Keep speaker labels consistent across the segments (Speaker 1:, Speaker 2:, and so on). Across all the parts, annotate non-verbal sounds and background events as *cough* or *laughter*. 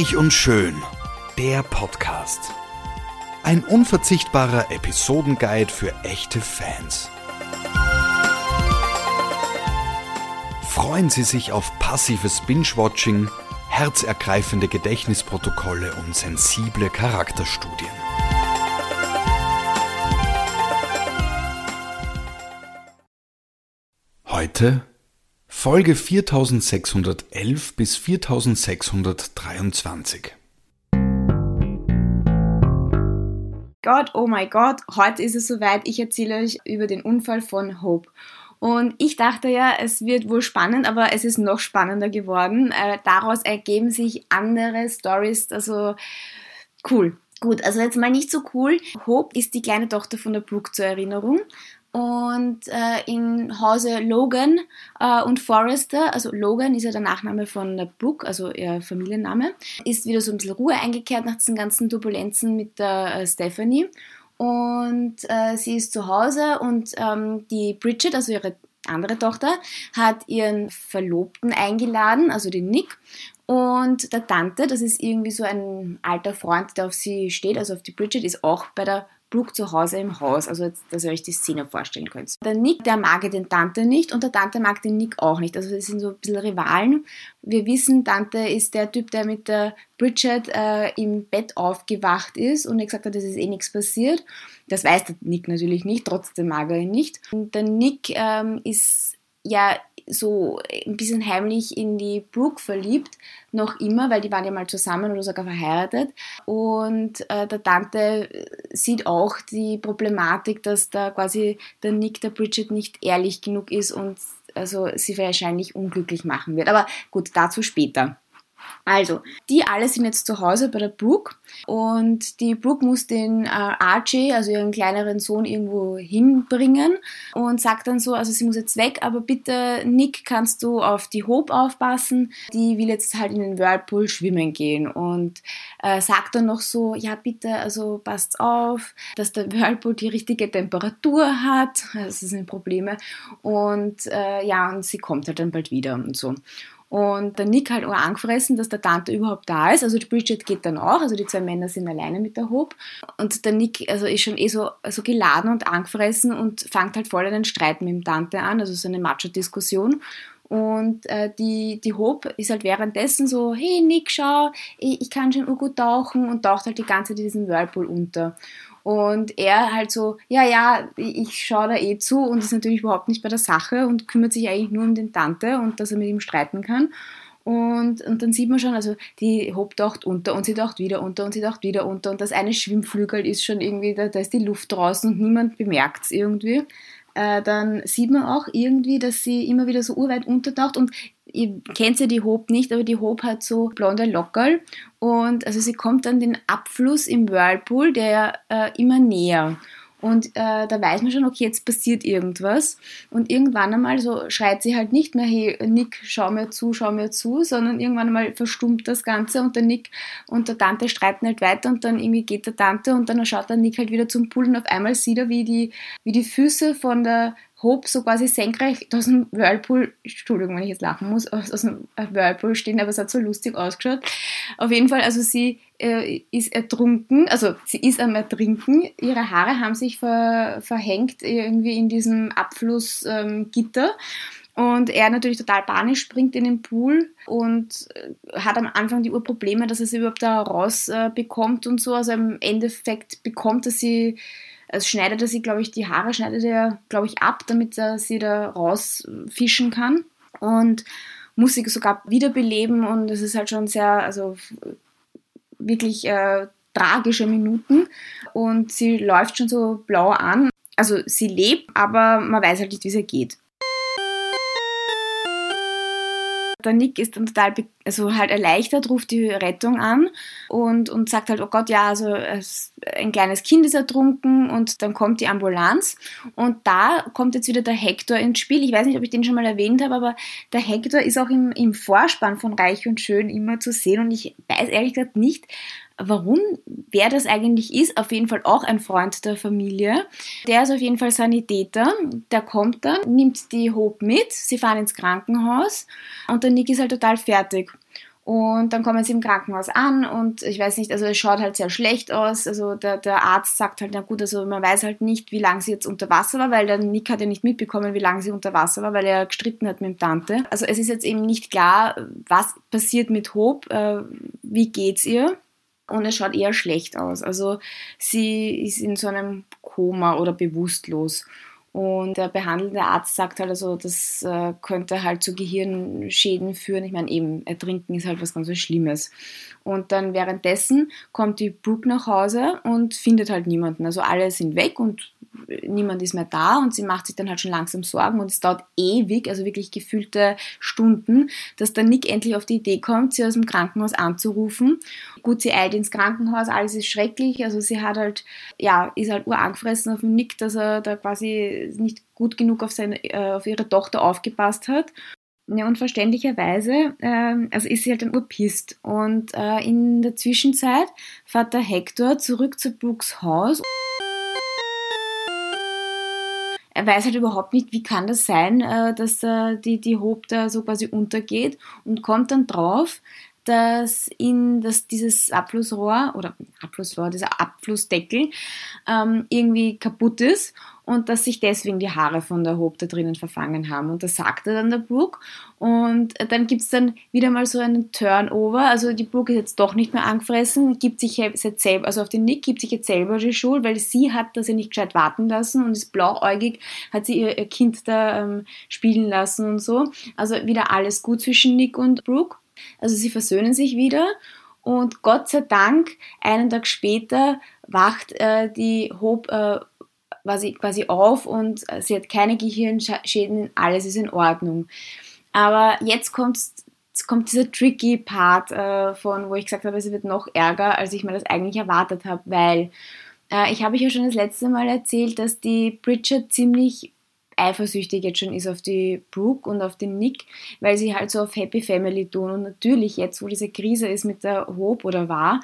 Speaker 1: Reich und Schön, der Podcast. Ein unverzichtbarer Episodenguide für echte Fans. Freuen Sie sich auf passives Binge-Watching, herzergreifende Gedächtnisprotokolle und sensible Charakterstudien. Heute Folge 4611 bis 4623.
Speaker 2: Gott, oh mein Gott, heute ist es soweit. Ich erzähle euch über den Unfall von Hope. Und ich dachte ja, es wird wohl spannend, aber es ist noch spannender geworden. Äh, daraus ergeben sich andere Stories, also cool. Gut, also jetzt mal nicht so cool. Hope ist die kleine Tochter von der Brooke zur Erinnerung. Und äh, im Hause Logan äh, und Forrester, also Logan ist ja der Nachname von der Brooke, also ihr Familienname, ist wieder so ein bisschen Ruhe eingekehrt nach diesen ganzen Turbulenzen mit der äh, Stephanie. Und äh, sie ist zu Hause und ähm, die Bridget, also ihre andere Tochter, hat ihren Verlobten eingeladen, also den Nick. Und der Tante, das ist irgendwie so ein alter Freund, der auf sie steht, also auf die Bridget, ist auch bei der Brooke zu Hause im Haus, also jetzt, dass ihr euch die Szene vorstellen könnt. Der Nick, der mag den Tante nicht und der Tante mag den Nick auch nicht. Also das sind so ein bisschen Rivalen. Wir wissen, Tante ist der Typ, der mit der Bridget äh, im Bett aufgewacht ist und gesagt hat, es ist eh nichts passiert. Das weiß der Nick natürlich nicht, trotzdem mag er ihn nicht. Und der Nick ähm, ist ja so ein bisschen heimlich in die Brooke verliebt, noch immer, weil die waren ja mal zusammen oder sogar verheiratet. Und äh, der Tante sieht auch die Problematik, dass da quasi der Nick der Bridget nicht ehrlich genug ist und also sie wahrscheinlich unglücklich machen wird. Aber gut, dazu später. Also, die alle sind jetzt zu Hause bei der Brooke und die Brooke muss den äh, Archie, also ihren kleineren Sohn, irgendwo hinbringen und sagt dann so, also sie muss jetzt weg, aber bitte Nick, kannst du auf die Hope aufpassen, die will jetzt halt in den Whirlpool schwimmen gehen und äh, sagt dann noch so, ja bitte, also passt auf, dass der Whirlpool die richtige Temperatur hat, das sind Probleme und äh, ja, und sie kommt halt dann bald wieder und so. Und der Nick halt auch angefressen, dass der Tante überhaupt da ist. Also die Bridget geht dann auch, also die zwei Männer sind alleine mit der Hope. Und der Nick also ist schon eh so also geladen und angefressen und fängt halt voll einen Streit mit dem Tante an, also so eine Macho-Diskussion. Und äh, die, die Hope ist halt währenddessen so, hey Nick, schau, ich, ich kann schon gut tauchen und taucht halt die ganze Zeit in diesem Whirlpool unter. Und er halt so, ja, ja, ich schaue da eh zu und ist natürlich überhaupt nicht bei der Sache und kümmert sich eigentlich nur um den Tante und dass er mit ihm streiten kann. Und, und dann sieht man schon, also die Hope taucht unter und sie taucht wieder unter und sie taucht wieder unter und das eine Schwimmflügel ist schon irgendwie, da, da ist die Luft draußen und niemand bemerkt es irgendwie. Äh, dann sieht man auch irgendwie, dass sie immer wieder so urweit untertaucht und ihr kennt ja die Hope nicht, aber die Hope hat so blonde Lockerl und also sie kommt an den Abfluss im Whirlpool, der äh, immer näher. Und äh, da weiß man schon, okay, jetzt passiert irgendwas. Und irgendwann einmal so schreit sie halt nicht mehr, hey Nick, schau mir zu, schau mir zu, sondern irgendwann einmal verstummt das Ganze und der Nick und der Tante streiten halt weiter und dann irgendwie geht der Tante und dann schaut der Nick halt wieder zum Pool und auf einmal sieht er, wie die, wie die Füße von der Hope so quasi senkrecht aus dem Whirlpool, Entschuldigung, wenn ich jetzt lachen muss, aus, dem Whirlpool stehen, aber es hat so lustig ausgeschaut. Auf jeden Fall, also sie äh, ist ertrunken, also sie ist am Ertrinken, ihre Haare haben sich ver, verhängt irgendwie in diesem Abflussgitter. Ähm, und er natürlich total panisch springt in den Pool und äh, hat am Anfang die Urprobleme, dass er sie überhaupt da rausbekommt äh, und so. Also im Endeffekt bekommt er sie also schneidet er sie, glaube ich, die Haare schneidet er, glaube ich, ab, damit er sie da rausfischen kann. Und muss sie sogar wiederbeleben und es ist halt schon sehr, also wirklich äh, tragische Minuten und sie läuft schon so blau an. Also sie lebt, aber man weiß halt nicht, wie es ihr geht. Der Nick ist dann total also halt erleichtert, ruft die Rettung an und, und sagt halt, oh Gott, ja, also ein kleines Kind ist ertrunken und dann kommt die Ambulanz und da kommt jetzt wieder der Hector ins Spiel. Ich weiß nicht, ob ich den schon mal erwähnt habe, aber der Hector ist auch im, im Vorspann von Reich und Schön immer zu sehen und ich weiß ehrlich gesagt nicht, warum, wer das eigentlich ist, auf jeden Fall auch ein Freund der Familie. Der ist auf jeden Fall Sanitäter. Der kommt dann, nimmt die Hope mit, sie fahren ins Krankenhaus und der Nick ist halt total fertig. Und dann kommen sie im Krankenhaus an und ich weiß nicht, also es schaut halt sehr schlecht aus. Also der, der Arzt sagt halt, na gut, also man weiß halt nicht, wie lange sie jetzt unter Wasser war, weil der Nick hat ja nicht mitbekommen, wie lange sie unter Wasser war, weil er gestritten hat mit dem Tante. Also es ist jetzt eben nicht klar, was passiert mit Hope, äh, wie geht's ihr? Und es schaut eher schlecht aus. Also sie ist in so einem Koma oder bewusstlos. Und der behandelnde Arzt sagt halt, also das äh, könnte halt zu Gehirnschäden führen. Ich meine, eben, Ertrinken ist halt was ganz Schlimmes. Und dann währenddessen kommt die Brooke nach Hause und findet halt niemanden. Also alle sind weg und niemand ist mehr da und sie macht sich dann halt schon langsam Sorgen und es dauert ewig, also wirklich gefühlte Stunden, dass der Nick endlich auf die Idee kommt, sie aus dem Krankenhaus anzurufen. Gut, sie eilt ins Krankenhaus, alles ist schrecklich, also sie hat halt, ja, ist halt urangefressen auf den Nick, dass er da quasi nicht gut genug auf, seine, äh, auf ihre Tochter aufgepasst hat. Ja, und verständlicherweise äh, also ist sie halt dann urpisst. Und äh, in der Zwischenzeit fährt der Hector zurück zu Brooks Haus er weiß halt überhaupt nicht, wie kann das sein, äh, dass äh, die, die Hope da so quasi untergeht und kommt dann drauf, dass in dass dieses Abflussrohr oder Abflussrohr, dieser Abflussdeckel ähm, irgendwie kaputt ist und dass sich deswegen die Haare von der Hope da drinnen verfangen haben. Und das sagt er dann der Brooke. Und dann gibt es dann wieder mal so einen Turnover. Also die Brooke ist jetzt doch nicht mehr angefressen, gibt sich jetzt selber, also auf den Nick gibt sich jetzt selber die Schuld, weil sie hat das ja nicht gescheit warten lassen und ist blauäugig, hat sie ihr, ihr Kind da ähm, spielen lassen und so. Also wieder alles gut zwischen Nick und Brooke. Also sie versöhnen sich wieder. Und Gott sei Dank, einen Tag später wacht äh, die Hope äh, quasi, quasi auf und äh, sie hat keine Gehirnschäden, alles ist in Ordnung. Aber jetzt kommt, dieser tricky Part äh, von, wo ich gesagt habe, es wird noch ärger, als ich mir das eigentlich erwartet habe, weil äh, ich habe euch ja schon das letzte Mal erzählt, dass die Bridget ziemlich eifersüchtig jetzt schon ist auf die Brooke und auf den Nick, weil sie halt so auf Happy Family tun. Und natürlich jetzt, wo diese Krise ist mit der Hope oder war,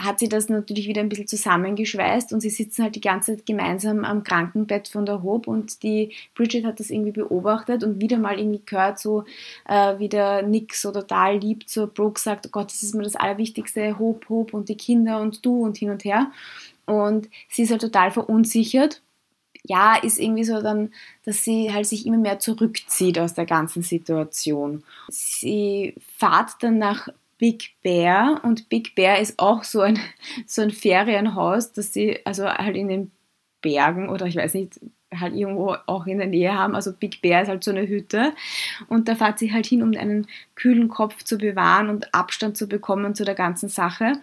Speaker 2: hat sie das natürlich wieder ein bisschen zusammengeschweißt und sie sitzen halt die ganze Zeit gemeinsam am Krankenbett von der Hope und die Bridget hat das irgendwie beobachtet und wieder mal irgendwie gehört, so äh, wie der Nick so total liebt, so Brooke sagt, oh Gott, das ist mir das Allerwichtigste, Hope, Hope und die Kinder und du und hin und her. Und sie ist halt total verunsichert ja, ist irgendwie so dann, dass sie halt sich immer mehr zurückzieht aus der ganzen Situation. Sie fahrt dann nach Big Bear und Big Bear ist auch so ein, so ein Ferienhaus, das sie also halt in den Bergen oder ich weiß nicht, halt irgendwo auch in der Nähe haben. Also Big Bear ist halt so eine Hütte und da fährt sie halt hin, um einen kühlen Kopf zu bewahren und Abstand zu bekommen zu der ganzen Sache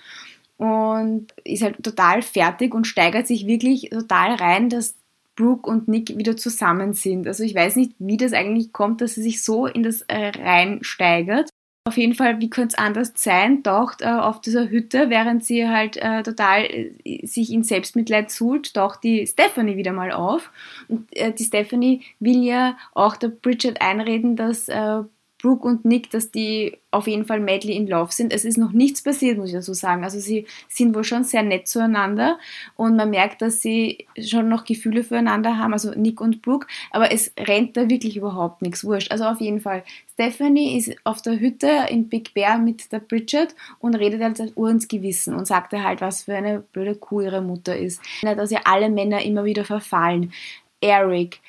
Speaker 2: und ist halt total fertig und steigert sich wirklich total rein, dass Brooke und Nick wieder zusammen sind. Also ich weiß nicht, wie das eigentlich kommt, dass sie sich so in das äh, reinsteigert. Auf jeden Fall, wie könnte es anders sein, taucht äh, auf dieser Hütte, während sie halt äh, total äh, sich in Selbstmitleid suhlt, taucht die Stephanie wieder mal auf. Und äh, die Stephanie will ja auch der Bridget einreden, dass äh, Brooke und Nick, dass die auf jeden Fall madly in love sind. Es ist noch nichts passiert, muss ich dazu sagen. Also sie sind wohl schon sehr nett zueinander und man merkt, dass sie schon noch Gefühle füreinander haben, also Nick und Brooke, aber es rennt da wirklich überhaupt nichts wurscht. Also auf jeden Fall, Stephanie ist auf der Hütte in Big Bear mit der Bridget und redet halt als Uhr ins Gewissen und sagt halt, was für eine blöde Kuh ihre Mutter ist. Dass ihr alle Männer immer wieder verfallen. Eric,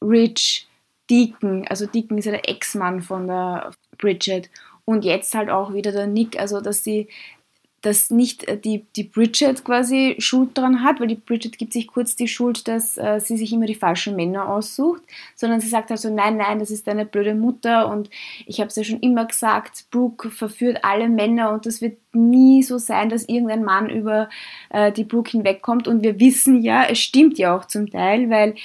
Speaker 2: Rich, Deacon, also Deacon ist ja der Ex-Mann von der Bridget. Und jetzt halt auch wieder der Nick, also dass sie dass nicht die, die Bridget quasi Schuld daran hat, weil die Bridget gibt sich kurz die Schuld, dass äh, sie sich immer die falschen Männer aussucht, sondern sie sagt halt so, nein, nein, das ist deine blöde Mutter. Und ich habe es ja schon immer gesagt, Brooke verführt alle Männer und das wird nie so sein, dass irgendein Mann über äh, die Brooke hinwegkommt. Und wir wissen ja, es stimmt ja auch zum Teil, weil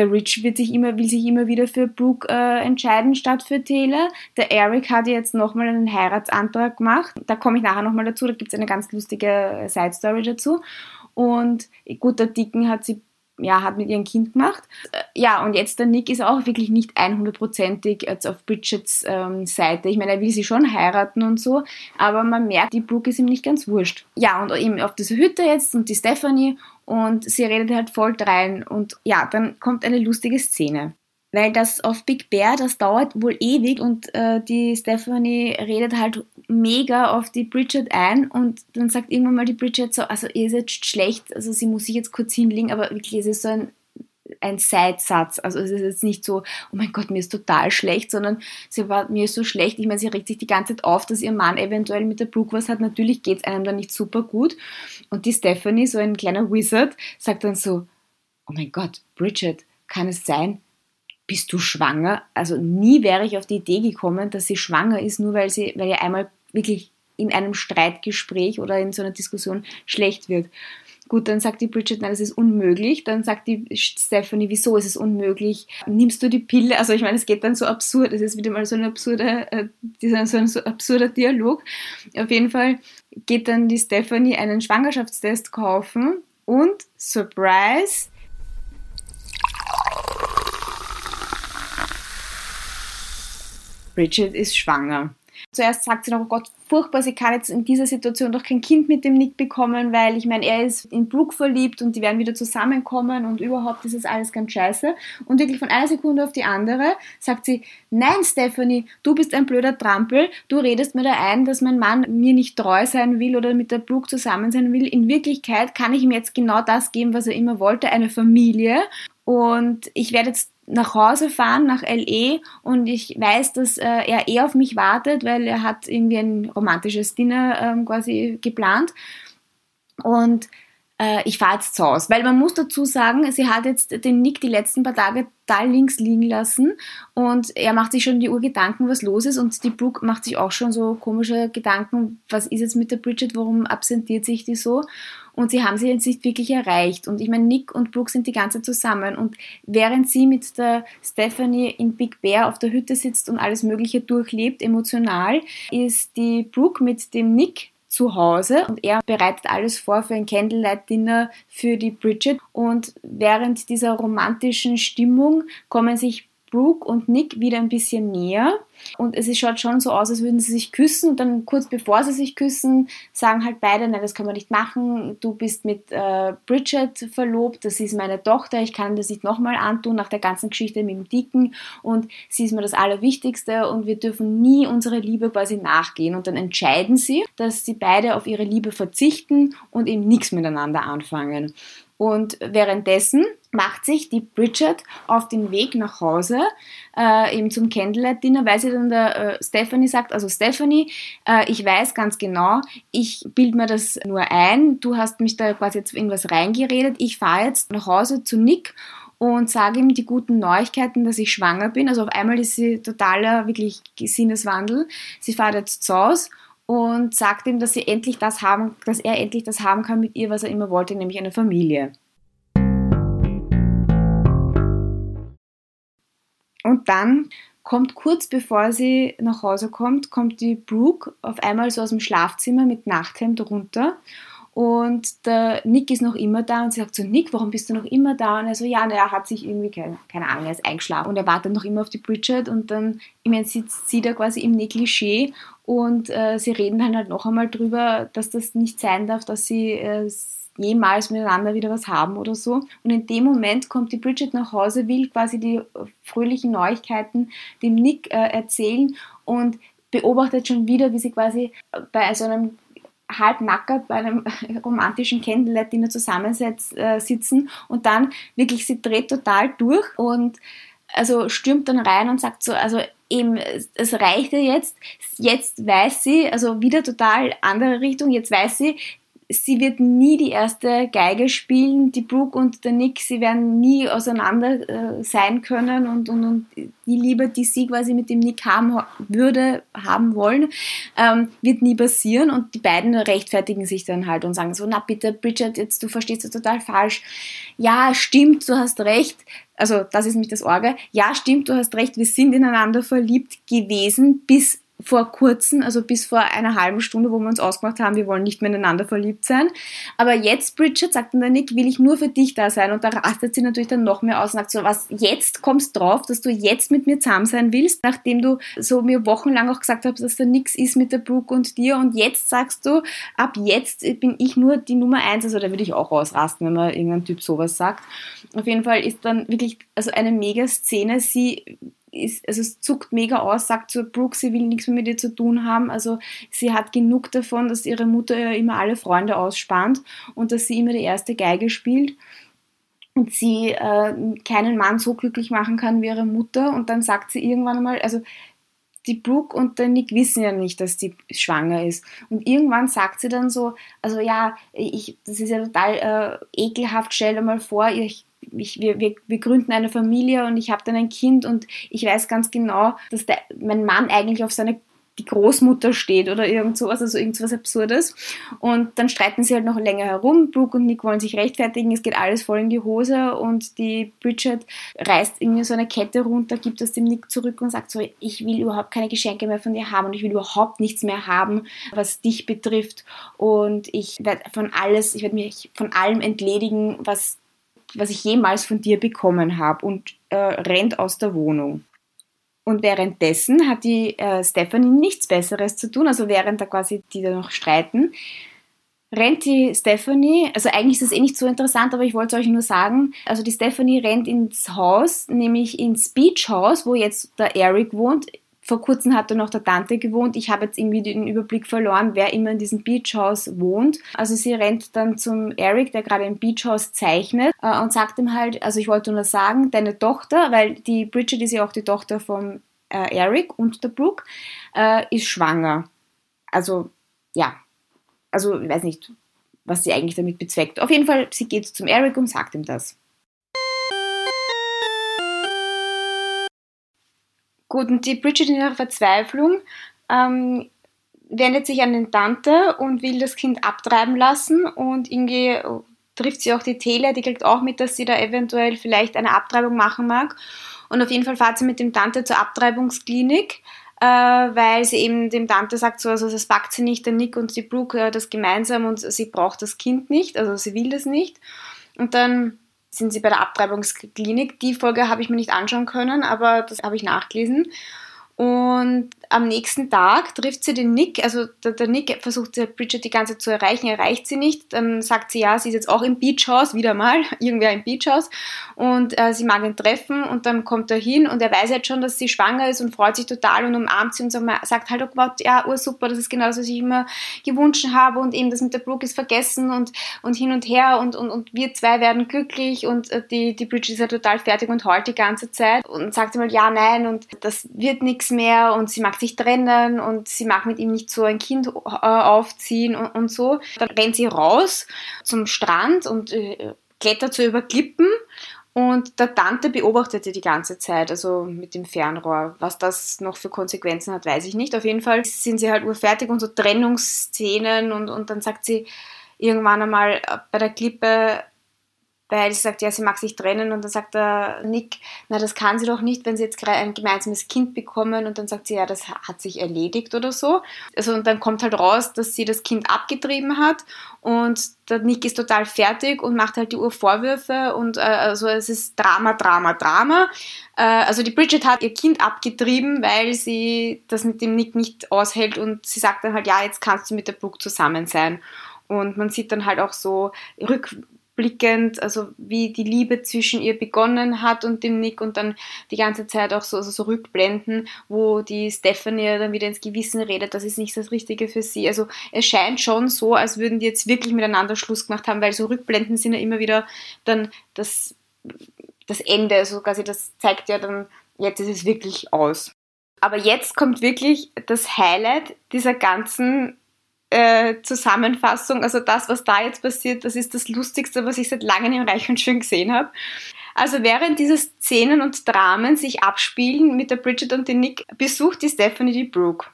Speaker 2: der Rich wird sich immer, will sich immer wieder für Brooke äh, entscheiden statt für Taylor. Der Eric hat jetzt nochmal einen Heiratsantrag gemacht. Da komme ich nachher nochmal dazu. Da gibt es eine ganz lustige äh, Side Story dazu. Und gut, der Dicken hat sie ja, hat mit ihrem Kind gemacht. Äh, ja, und jetzt der Nick ist auch wirklich nicht 100%ig jetzt auf Bridgets ähm, Seite. Ich meine, er will sie schon heiraten und so, aber man merkt, die Brooke ist ihm nicht ganz wurscht. Ja, und eben auf dieser Hütte jetzt und die Stephanie und sie redet halt voll rein und ja, dann kommt eine lustige Szene. weil das auf Big Bear, das dauert wohl ewig. Und äh, die Stephanie redet halt mega auf die Bridget ein. Und dann sagt irgendwann mal die Bridget so, also ihr seid schlecht, also sie muss sich jetzt kurz hinlegen, aber wirklich, es ist so ein, ein Seitsatz, also es ist jetzt nicht so, oh mein Gott, mir ist total schlecht, sondern sie war, mir ist so schlecht, ich meine, sie regt sich die ganze Zeit auf, dass ihr Mann eventuell mit der Brooke was hat, natürlich geht es einem dann nicht super gut und die Stephanie, so ein kleiner Wizard, sagt dann so, oh mein Gott, Bridget, kann es sein, bist du schwanger? Also nie wäre ich auf die Idee gekommen, dass sie schwanger ist, nur weil sie, weil ihr einmal wirklich in einem Streitgespräch oder in so einer Diskussion schlecht wird. Gut, dann sagt die Bridget, nein, das ist unmöglich. Dann sagt die Stephanie, wieso ist es unmöglich? Nimmst du die Pille? Also ich meine, es geht dann so absurd. Es ist wieder mal so ein absurder, äh, so ein so absurder Dialog. Auf jeden Fall geht dann die Stephanie einen Schwangerschaftstest kaufen und Surprise, Bridget ist schwanger. Zuerst sagt sie noch, oh Gott, furchtbar, sie kann jetzt in dieser Situation doch kein Kind mit dem Nick bekommen, weil ich meine, er ist in Brooke verliebt und die werden wieder zusammenkommen und überhaupt ist es alles ganz scheiße. Und wirklich von einer Sekunde auf die andere sagt sie, nein Stephanie, du bist ein blöder Trampel, du redest mir da ein, dass mein Mann mir nicht treu sein will oder mit der Brooke zusammen sein will. In Wirklichkeit kann ich ihm jetzt genau das geben, was er immer wollte, eine Familie. Und ich werde jetzt nach Hause fahren, nach LE und ich weiß, dass äh, er eh auf mich wartet, weil er hat irgendwie ein romantisches Dinner ähm, quasi geplant. Und äh, ich fahre jetzt zu Hause. Weil man muss dazu sagen, sie hat jetzt den Nick die letzten paar Tage da links liegen lassen und er macht sich schon die Uhr Gedanken, was los ist und die Brooke macht sich auch schon so komische Gedanken, was ist jetzt mit der Bridget, warum absentiert sich die so? Und sie haben sie jetzt nicht wirklich erreicht. Und ich meine, Nick und Brooke sind die ganze Zeit zusammen. Und während sie mit der Stephanie in Big Bear auf der Hütte sitzt und alles Mögliche durchlebt, emotional, ist die Brooke mit dem Nick zu Hause und er bereitet alles vor für ein Candlelight-Dinner für die Bridget. Und während dieser romantischen Stimmung kommen sich Brooke und Nick wieder ein bisschen näher. Und es schaut schon so aus, als würden sie sich küssen. Und dann kurz bevor sie sich küssen, sagen halt beide, nein, das können wir nicht machen, du bist mit äh, Bridget verlobt, das ist meine Tochter, ich kann das nicht nochmal antun nach der ganzen Geschichte mit dem Dicken. Und sie ist mir das Allerwichtigste. Und wir dürfen nie unsere Liebe quasi nachgehen. Und dann entscheiden sie, dass sie beide auf ihre Liebe verzichten und eben nichts miteinander anfangen. Und währenddessen macht sich die Bridget auf den Weg nach Hause, äh, eben zum Candlelight-Dinner, weil sie dann der äh, Stephanie sagt, also Stephanie, äh, ich weiß ganz genau, ich bilde mir das nur ein, du hast mich da quasi jetzt in was reingeredet, ich fahre jetzt nach Hause zu Nick und sage ihm die guten Neuigkeiten, dass ich schwanger bin. Also auf einmal ist sie totaler, wirklich Sinneswandel. Sie fährt jetzt zu Hause und sagt ihm, dass sie endlich das haben, dass er endlich das haben kann mit ihr, was er immer wollte, nämlich eine Familie. Und dann kommt kurz bevor sie nach Hause kommt, kommt die Brooke auf einmal so aus dem Schlafzimmer mit Nachthemd runter und der Nick ist noch immer da und sie sagt so, Nick, warum bist du noch immer da? Und er so, ja, er hat sich irgendwie, keine, keine Ahnung, er ist eingeschlafen und er wartet noch immer auf die Bridget und dann, ich meine, sitzt sie da quasi im Negligé und äh, sie reden dann halt noch einmal drüber, dass das nicht sein darf, dass sie äh, jemals miteinander wieder was haben oder so. Und in dem Moment kommt die Bridget nach Hause, will quasi die äh, fröhlichen Neuigkeiten dem Nick äh, erzählen und beobachtet schon wieder, wie sie quasi bei so einem halb nackert bei einem *laughs* romantischen Candlelight-Dinner zusammensitzen äh, und dann wirklich, sie dreht total durch und also stürmt dann rein und sagt so, also eben, es reicht ja jetzt, jetzt weiß sie, also wieder total andere Richtung, jetzt weiß sie, sie wird nie die erste Geige spielen, die Brooke und der Nick, sie werden nie auseinander äh, sein können und, und, und die Liebe, die sie quasi mit dem Nick haben würde, haben wollen, ähm, wird nie passieren und die beiden rechtfertigen sich dann halt und sagen so, na bitte Bridget, jetzt du verstehst es total falsch. Ja, stimmt, du hast recht. Also das ist nicht das Orge. Ja, stimmt, du hast recht, wir sind ineinander verliebt gewesen, bis vor kurzem, also bis vor einer halben Stunde, wo wir uns ausgemacht haben, wir wollen nicht mehr ineinander verliebt sein. Aber jetzt, Bridget, sagt dann der Nick, will ich nur für dich da sein. Und da rastet sie natürlich dann noch mehr aus und sagt so, was, jetzt kommst drauf, dass du jetzt mit mir zusammen sein willst, nachdem du so mir wochenlang auch gesagt hast, dass da nichts ist mit der Brooke und dir. Und jetzt sagst du, ab jetzt bin ich nur die Nummer eins. Also da würde ich auch ausrasten, wenn man irgendein Typ sowas sagt. Auf jeden Fall ist dann wirklich also eine mega Szene. Sie ist, also es zuckt mega aus, sagt zu Brooke, sie will nichts mehr mit ihr zu tun haben. Also sie hat genug davon, dass ihre Mutter ja immer alle Freunde ausspannt und dass sie immer die erste Geige spielt und sie äh, keinen Mann so glücklich machen kann wie ihre Mutter. Und dann sagt sie irgendwann einmal, also die Brooke und der Nick wissen ja nicht, dass die schwanger ist. Und irgendwann sagt sie dann so, also ja, ich, das ist ja total äh, ekelhaft, stell dir mal vor, ich ich, wir, wir, wir gründen eine Familie und ich habe dann ein Kind und ich weiß ganz genau, dass der, mein Mann eigentlich auf seine die Großmutter steht oder irgend sowas, also irgendwas Absurdes. Und dann streiten sie halt noch länger herum. Brooke und Nick wollen sich rechtfertigen, es geht alles voll in die Hose und die Bridget reißt irgendwie so eine Kette runter, gibt es dem Nick zurück und sagt so, ich will überhaupt keine Geschenke mehr von dir haben und ich will überhaupt nichts mehr haben, was dich betrifft. Und ich werde von alles, ich werde mich von allem entledigen, was was ich jemals von dir bekommen habe und äh, rennt aus der Wohnung. Und währenddessen hat die äh, Stephanie nichts Besseres zu tun, also während da quasi die da noch streiten, rennt die Stephanie, also eigentlich ist das eh nicht so interessant, aber ich wollte es euch nur sagen, also die Stephanie rennt ins Haus, nämlich ins Beach House, wo jetzt der Eric wohnt, vor kurzem hat er noch der Tante gewohnt. Ich habe jetzt irgendwie den Überblick verloren, wer immer in diesem Beachhaus wohnt. Also sie rennt dann zum Eric, der gerade im Beachhaus zeichnet äh, und sagt ihm halt, also ich wollte nur sagen, deine Tochter, weil die Bridget ist ja auch die Tochter von äh, Eric und der Brooke, äh, ist schwanger. Also ja, also ich weiß nicht, was sie eigentlich damit bezweckt. Auf jeden Fall, sie geht zum Eric und sagt ihm das. Gut, und die Bridget in ihrer Verzweiflung ähm, wendet sich an den Tante und will das Kind abtreiben lassen und irgendwie trifft sie auch die Tele, die kriegt auch mit, dass sie da eventuell vielleicht eine Abtreibung machen mag. Und auf jeden Fall fahrt sie mit dem Tante zur Abtreibungsklinik, äh, weil sie eben dem Tante sagt, so, also das packt sie nicht, der Nick und die Brooke äh, das gemeinsam und sie braucht das Kind nicht, also sie will das nicht. Und dann sind sie bei der Abtreibungsklinik. Die Folge habe ich mir nicht anschauen können, aber das habe ich nachgelesen. Und am nächsten Tag trifft sie den Nick, also der, der Nick versucht Bridget die ganze Zeit zu erreichen, erreicht sie nicht. Dann sagt sie, ja, sie ist jetzt auch im Beachhaus, wieder mal, *laughs* irgendwer im Beachhaus. Und äh, sie mag ihn treffen und dann kommt er hin und er weiß jetzt schon, dass sie schwanger ist und freut sich total und umarmt sie und sagt halt, oh Gott, ja, ursuper, das ist genau das, was ich immer gewünscht habe und eben das mit der Brooke ist vergessen und, und hin und her und, und, und wir zwei werden glücklich und äh, die, die Bridget ist ja total fertig und heult die ganze Zeit und sagt mal, ja, nein und das wird nichts mehr und sie mag sich trennen und sie mag mit ihm nicht so ein Kind äh, aufziehen und, und so. Dann rennt sie raus zum Strand und äh, klettert so über Klippen und der Tante beobachtet sie die ganze Zeit, also mit dem Fernrohr. Was das noch für Konsequenzen hat, weiß ich nicht. Auf jeden Fall sind sie halt urfertig und so Trennungsszenen und, und dann sagt sie irgendwann einmal bei der Klippe, weil sie sagt, ja, sie mag sich trennen und dann sagt der Nick, na, das kann sie doch nicht, wenn sie jetzt ein gemeinsames Kind bekommen und dann sagt sie, ja, das hat sich erledigt oder so. Also und dann kommt halt raus, dass sie das Kind abgetrieben hat und der Nick ist total fertig und macht halt die Uhr Vorwürfe und äh, also es ist Drama, Drama, Drama. Äh, also die Bridget hat ihr Kind abgetrieben, weil sie das mit dem Nick nicht aushält und sie sagt dann halt, ja, jetzt kannst du mit der Brooke zusammen sein. Und man sieht dann halt auch so rück rückblickend, also wie die Liebe zwischen ihr begonnen hat und dem Nick und dann die ganze Zeit auch so, also so Rückblenden, wo die Stephanie dann wieder ins Gewissen redet, das ist nicht das Richtige für sie. Also es scheint schon so, als würden die jetzt wirklich miteinander Schluss gemacht haben, weil so Rückblenden sind ja immer wieder dann das, das Ende, also quasi das zeigt ja dann, jetzt ist es wirklich aus. Aber jetzt kommt wirklich das Highlight dieser ganzen äh, Zusammenfassung, also das, was da jetzt passiert, das ist das Lustigste, was ich seit langem im Reich und Schön gesehen habe. Also während diese Szenen und Dramen sich abspielen mit der Bridget und dem Nick, besucht die Stephanie die Brooke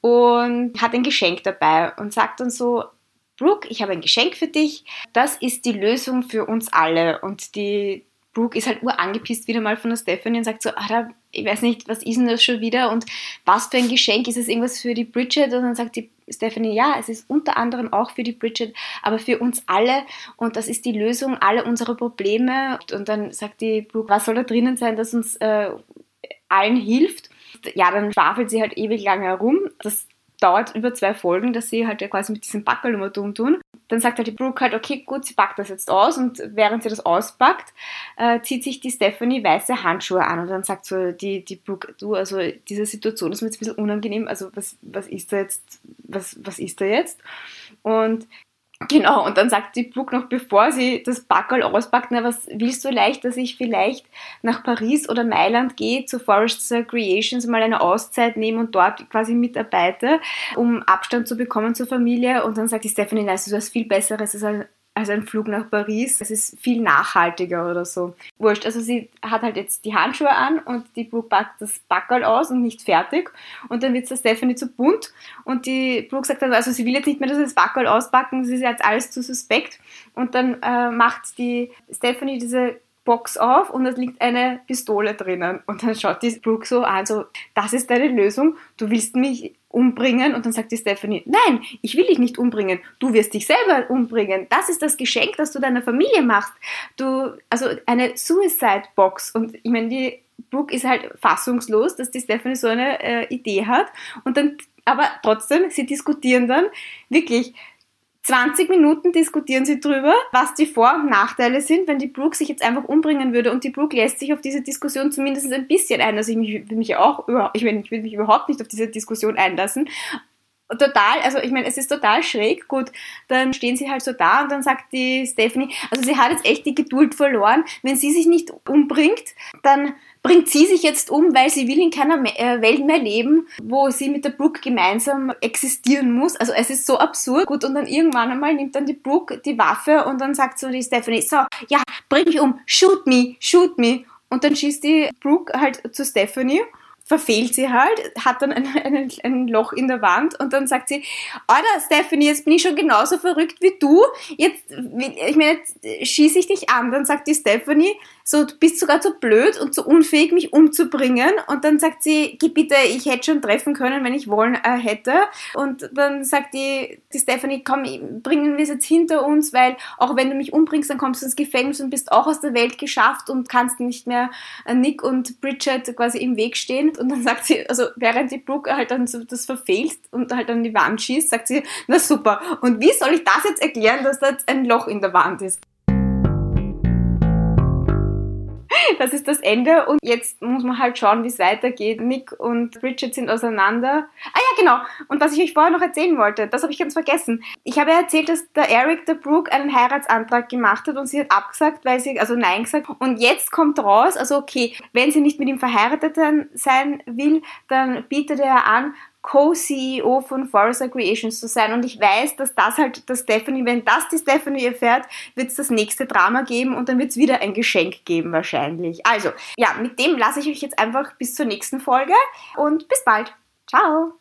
Speaker 2: und hat ein Geschenk dabei und sagt dann so, Brooke, ich habe ein Geschenk für dich. Das ist die Lösung für uns alle. Und die Brooke ist halt urangepisst wieder mal von der Stephanie und sagt so, ah, ich weiß nicht, was ist denn das schon wieder und was für ein Geschenk, ist es irgendwas für die Bridget? Und dann sagt die Stephanie, ja, es ist unter anderem auch für die Bridget, aber für uns alle und das ist die Lösung aller unserer Probleme. Und dann sagt die Brooke, was soll da drinnen sein, das uns äh, allen hilft? Ja, dann schwafelt sie halt ewig lange herum. Das dauert über zwei Folgen, dass sie halt quasi mit diesem Backel immer tun. Dann sagt halt die Brooke halt, okay, gut, sie packt das jetzt aus und während sie das auspackt, äh, zieht sich die Stephanie weiße Handschuhe an und dann sagt so die, die Brooke, du, also diese Situation ist mir jetzt ein bisschen unangenehm, also was, was ist da jetzt, was, was ist da jetzt? Und Genau, und dann sagt die Brooke noch, bevor sie das Backerl auspackt, na, was willst du leicht, dass ich vielleicht nach Paris oder Mailand gehe, zu Forest Creations, mal eine Auszeit nehme und dort quasi mitarbeite, um Abstand zu bekommen zur Familie. Und dann sagt die Stephanie, nein, du hast viel Besseres, als als ein Flug nach Paris. Es ist viel nachhaltiger oder so. Wurscht. Also sie hat halt jetzt die Handschuhe an und die Brooke packt das Backerl aus und nicht fertig. Und dann wird es der Stephanie zu bunt. Und die Brooke sagt dann, also sie will jetzt nicht mehr das Backerl auspacken, sie ist jetzt alles zu suspekt. Und dann äh, macht die Stephanie diese Box auf und es liegt eine Pistole drinnen. Und dann schaut die Brooke so an, so, das ist deine Lösung, du willst mich umbringen. Und dann sagt die Stephanie, nein, ich will dich nicht umbringen, du wirst dich selber umbringen. Das ist das Geschenk, das du deiner Familie machst. Du, also eine Suicide Box. Und ich meine, die Brooke ist halt fassungslos, dass die Stephanie so eine äh, Idee hat. Und dann, aber trotzdem, sie diskutieren dann wirklich 20 Minuten diskutieren sie drüber, was die Vor- und Nachteile sind, wenn die Brooke sich jetzt einfach umbringen würde. Und die Brooke lässt sich auf diese Diskussion zumindest ein bisschen ein. Also ich will mich auch, ich, meine, ich will mich überhaupt nicht auf diese Diskussion einlassen total, also ich meine, es ist total schräg. Gut, dann stehen sie halt so da und dann sagt die Stephanie, also sie hat jetzt echt die Geduld verloren. Wenn sie sich nicht umbringt, dann bringt sie sich jetzt um, weil sie will in keiner äh, Welt mehr leben, wo sie mit der Brooke gemeinsam existieren muss. Also es ist so absurd. Gut, und dann irgendwann einmal nimmt dann die Brooke die Waffe und dann sagt so die Stephanie, so, ja, bring mich um, shoot me, shoot me. Und dann schießt die Brooke halt zu Stephanie verfehlt sie halt, hat dann ein, ein, ein, Loch in der Wand und dann sagt sie, Alter, Stephanie, jetzt bin ich schon genauso verrückt wie du, jetzt, ich meine, jetzt schieße ich dich an. Dann sagt die Stephanie, so, du bist sogar zu blöd und zu unfähig, mich umzubringen. Und dann sagt sie, gib bitte, ich hätte schon treffen können, wenn ich wollen äh, hätte. Und dann sagt die, die Stephanie, komm, bringen wir es jetzt hinter uns, weil auch wenn du mich umbringst, dann kommst du ins Gefängnis und bist auch aus der Welt geschafft und kannst nicht mehr äh, Nick und Bridget quasi im Weg stehen. Und dann sagt sie, also während die Brooke halt dann so das verfehlt und halt an die Wand schießt, sagt sie, na super. Und wie soll ich das jetzt erklären, dass da jetzt ein Loch in der Wand ist? Das ist das Ende und jetzt muss man halt schauen, wie es weitergeht. Nick und Bridget sind auseinander. Ah ja, genau. Und was ich euch vorher noch erzählen wollte, das habe ich ganz vergessen. Ich habe ja erzählt, dass der Eric, der Brooke, einen Heiratsantrag gemacht hat und sie hat abgesagt, weil sie, also Nein gesagt. Und jetzt kommt raus, also okay, wenn sie nicht mit ihm verheiratet sein will, dann bietet er an, Co-CEO von Forest Creations zu sein. Und ich weiß, dass das halt das Stephanie, wenn das die Stephanie erfährt, wird es das nächste Drama geben und dann wird es wieder ein Geschenk geben wahrscheinlich. Also, ja, mit dem lasse ich euch jetzt einfach bis zur nächsten Folge und bis bald. Ciao!